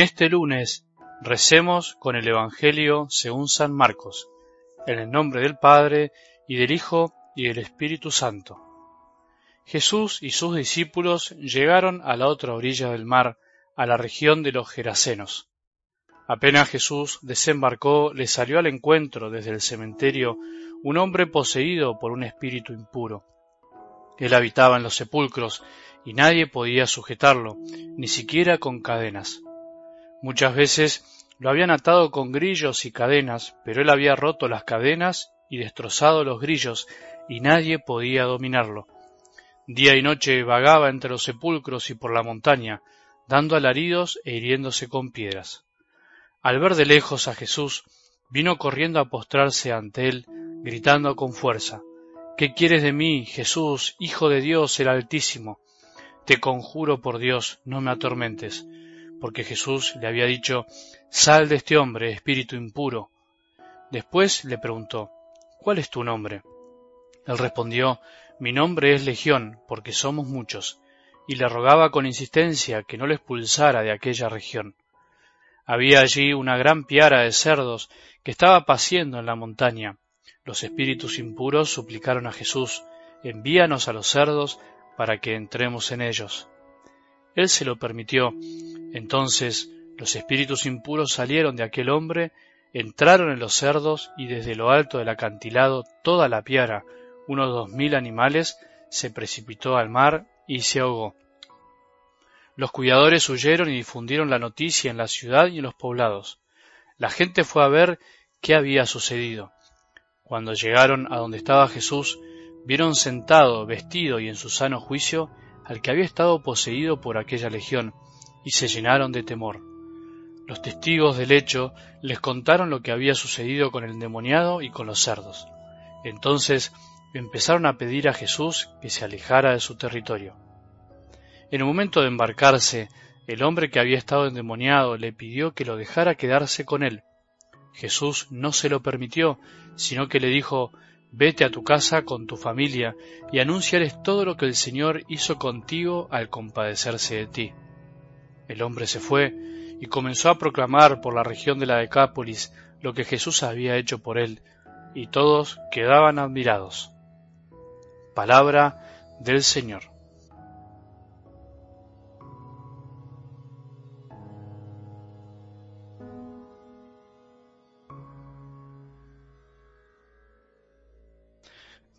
En este lunes recemos con el Evangelio según San Marcos, en el nombre del Padre y del Hijo y del Espíritu Santo. Jesús y sus discípulos llegaron a la otra orilla del mar, a la región de los Gerasenos. Apenas Jesús desembarcó, le salió al encuentro desde el cementerio un hombre poseído por un espíritu impuro. Él habitaba en los sepulcros y nadie podía sujetarlo, ni siquiera con cadenas. Muchas veces lo habían atado con grillos y cadenas, pero él había roto las cadenas y destrozado los grillos, y nadie podía dominarlo. Día y noche vagaba entre los sepulcros y por la montaña, dando alaridos e hiriéndose con piedras. Al ver de lejos a Jesús, vino corriendo a postrarse ante él, gritando con fuerza ¿Qué quieres de mí, Jesús, Hijo de Dios el Altísimo? Te conjuro por Dios, no me atormentes porque Jesús le había dicho, Sal de este hombre, espíritu impuro. Después le preguntó, ¿Cuál es tu nombre? Él respondió, Mi nombre es Legión, porque somos muchos, y le rogaba con insistencia que no le expulsara de aquella región. Había allí una gran piara de cerdos que estaba paciendo en la montaña. Los espíritus impuros suplicaron a Jesús, envíanos a los cerdos para que entremos en ellos. Él se lo permitió, entonces los espíritus impuros salieron de aquel hombre, entraron en los cerdos y desde lo alto del acantilado toda la piara, unos dos mil animales, se precipitó al mar y se ahogó. Los cuidadores huyeron y difundieron la noticia en la ciudad y en los poblados. La gente fue a ver qué había sucedido. Cuando llegaron a donde estaba Jesús, vieron sentado, vestido y en su sano juicio al que había estado poseído por aquella legión, y se llenaron de temor. Los testigos del hecho les contaron lo que había sucedido con el endemoniado y con los cerdos. Entonces empezaron a pedir a Jesús que se alejara de su territorio. En el momento de embarcarse, el hombre que había estado endemoniado le pidió que lo dejara quedarse con él. Jesús no se lo permitió, sino que le dijo Vete a tu casa con tu familia y anúnciales todo lo que el Señor hizo contigo al compadecerse de ti. El hombre se fue y comenzó a proclamar por la región de la Decápolis lo que Jesús había hecho por él, y todos quedaban admirados. Palabra del Señor.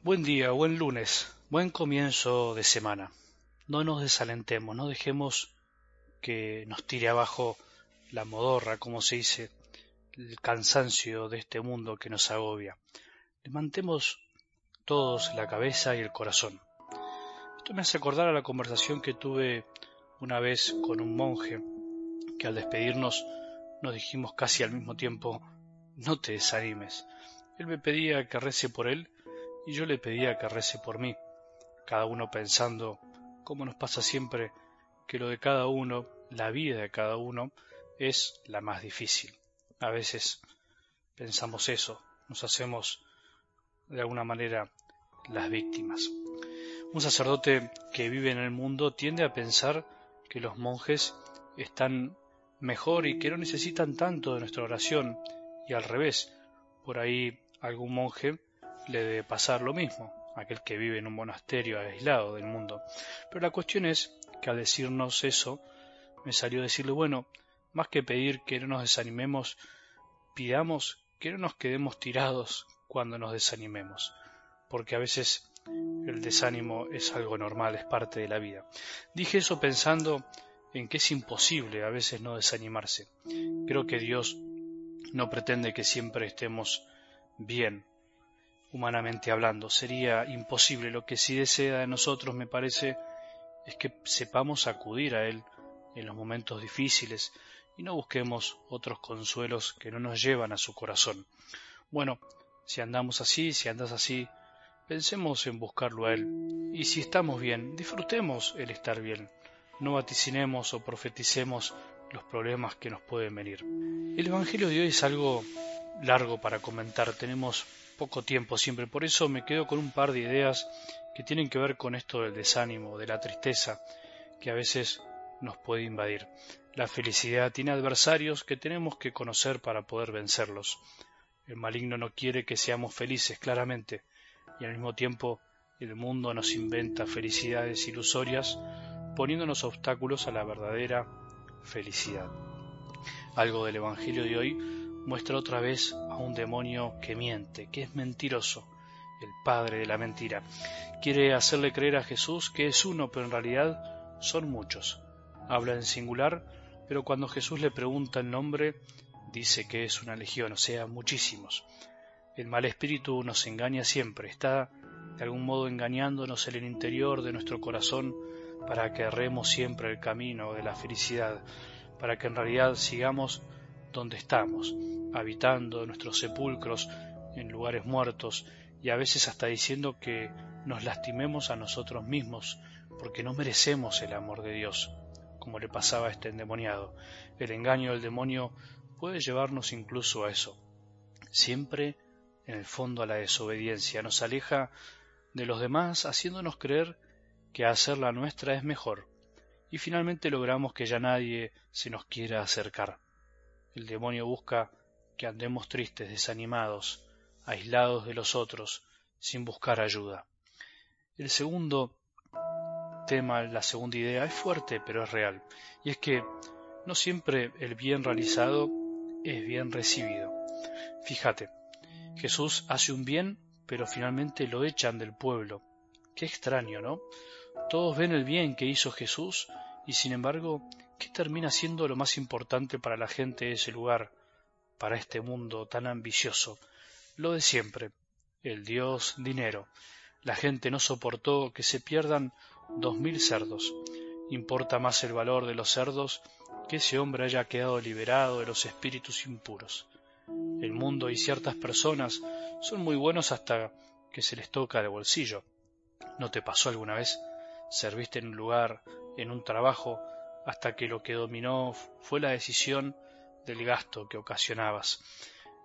Buen día, buen lunes, buen comienzo de semana. No nos desalentemos, no dejemos que nos tire abajo la modorra, como se dice, el cansancio de este mundo que nos agobia. Levantemos todos la cabeza y el corazón. Esto me hace acordar a la conversación que tuve una vez con un monje, que al despedirnos nos dijimos casi al mismo tiempo, no te desanimes. Él me pedía que rece por él y yo le pedía que rece por mí, cada uno pensando, como nos pasa siempre, que lo de cada uno, la vida de cada uno, es la más difícil. A veces pensamos eso, nos hacemos de alguna manera las víctimas. Un sacerdote que vive en el mundo tiende a pensar que los monjes están mejor y que no necesitan tanto de nuestra oración y al revés, por ahí algún monje le debe pasar lo mismo, aquel que vive en un monasterio aislado del mundo. Pero la cuestión es que al decirnos eso, me salió decirle, bueno, más que pedir que no nos desanimemos, pidamos que no nos quedemos tirados cuando nos desanimemos, porque a veces el desánimo es algo normal, es parte de la vida. Dije eso pensando en que es imposible a veces no desanimarse. Creo que Dios no pretende que siempre estemos bien, humanamente hablando. Sería imposible. Lo que sí desea de nosotros, me parece, es que sepamos acudir a Él en los momentos difíciles y no busquemos otros consuelos que no nos llevan a su corazón. Bueno, si andamos así, si andas así, pensemos en buscarlo a Él. Y si estamos bien, disfrutemos el estar bien. No vaticinemos o profeticemos los problemas que nos pueden venir. El Evangelio de hoy es algo largo para comentar. Tenemos poco tiempo siempre. Por eso me quedo con un par de ideas que tienen que ver con esto del desánimo, de la tristeza, que a veces nos puede invadir. La felicidad tiene adversarios que tenemos que conocer para poder vencerlos. El maligno no quiere que seamos felices, claramente, y al mismo tiempo el mundo nos inventa felicidades ilusorias poniéndonos obstáculos a la verdadera felicidad. Algo del Evangelio de hoy muestra otra vez a un demonio que miente, que es mentiroso, el padre de la mentira. Quiere hacerle creer a Jesús que es uno, pero en realidad son muchos. Habla en singular, pero cuando Jesús le pregunta el nombre, dice que es una legión, o sea, muchísimos. El mal espíritu nos engaña siempre, está de algún modo engañándonos en el interior de nuestro corazón para que erremos siempre el camino de la felicidad, para que en realidad sigamos donde estamos, habitando nuestros sepulcros en lugares muertos y a veces hasta diciendo que nos lastimemos a nosotros mismos porque no merecemos el amor de Dios, como le pasaba a este endemoniado. El engaño del demonio puede llevarnos incluso a eso. Siempre en el fondo a la desobediencia nos aleja de los demás haciéndonos creer que hacer la nuestra es mejor y finalmente logramos que ya nadie se nos quiera acercar. El demonio busca que andemos tristes, desanimados, aislados de los otros, sin buscar ayuda. El segundo tema, la segunda idea, es fuerte pero es real, y es que no siempre el bien realizado es bien recibido. Fíjate, Jesús hace un bien, pero finalmente lo echan del pueblo. Qué extraño, ¿no? Todos ven el bien que hizo Jesús y sin embargo, ¿qué termina siendo lo más importante para la gente de ese lugar, para este mundo tan ambicioso? Lo de siempre, el dios dinero. La gente no soportó que se pierdan dos mil cerdos. Importa más el valor de los cerdos que ese hombre haya quedado liberado de los espíritus impuros. El mundo y ciertas personas son muy buenos hasta que se les toca de bolsillo. ¿No te pasó alguna vez? Serviste en un lugar en un trabajo hasta que lo que dominó fue la decisión del gasto que ocasionabas.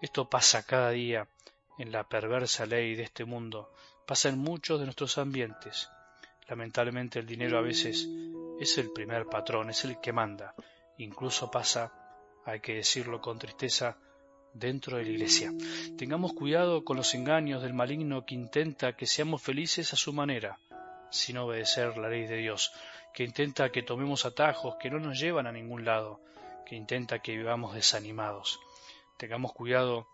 Esto pasa cada día en la perversa ley de este mundo, pasa en muchos de nuestros ambientes. Lamentablemente el dinero a veces es el primer patrón, es el que manda. Incluso pasa, hay que decirlo con tristeza, dentro de la iglesia. Tengamos cuidado con los engaños del maligno que intenta que seamos felices a su manera, sin obedecer la ley de Dios que intenta que tomemos atajos que no nos llevan a ningún lado, que intenta que vivamos desanimados. Tengamos cuidado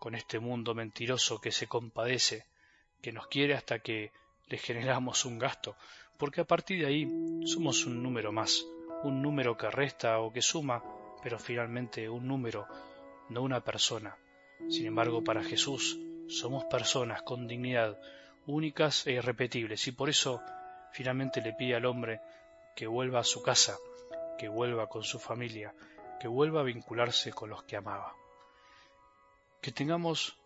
con este mundo mentiroso que se compadece, que nos quiere hasta que le generamos un gasto, porque a partir de ahí somos un número más, un número que resta o que suma, pero finalmente un número, no una persona. Sin embargo, para Jesús somos personas con dignidad, únicas e irrepetibles, y por eso finalmente le pide al hombre que vuelva a su casa, que vuelva con su familia, que vuelva a vincularse con los que amaba. Que tengamos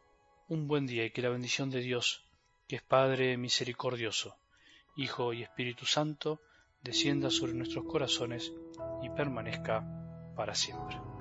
un buen día y que la bendición de Dios, que es Padre misericordioso, Hijo y Espíritu Santo, descienda sobre nuestros corazones y permanezca para siempre.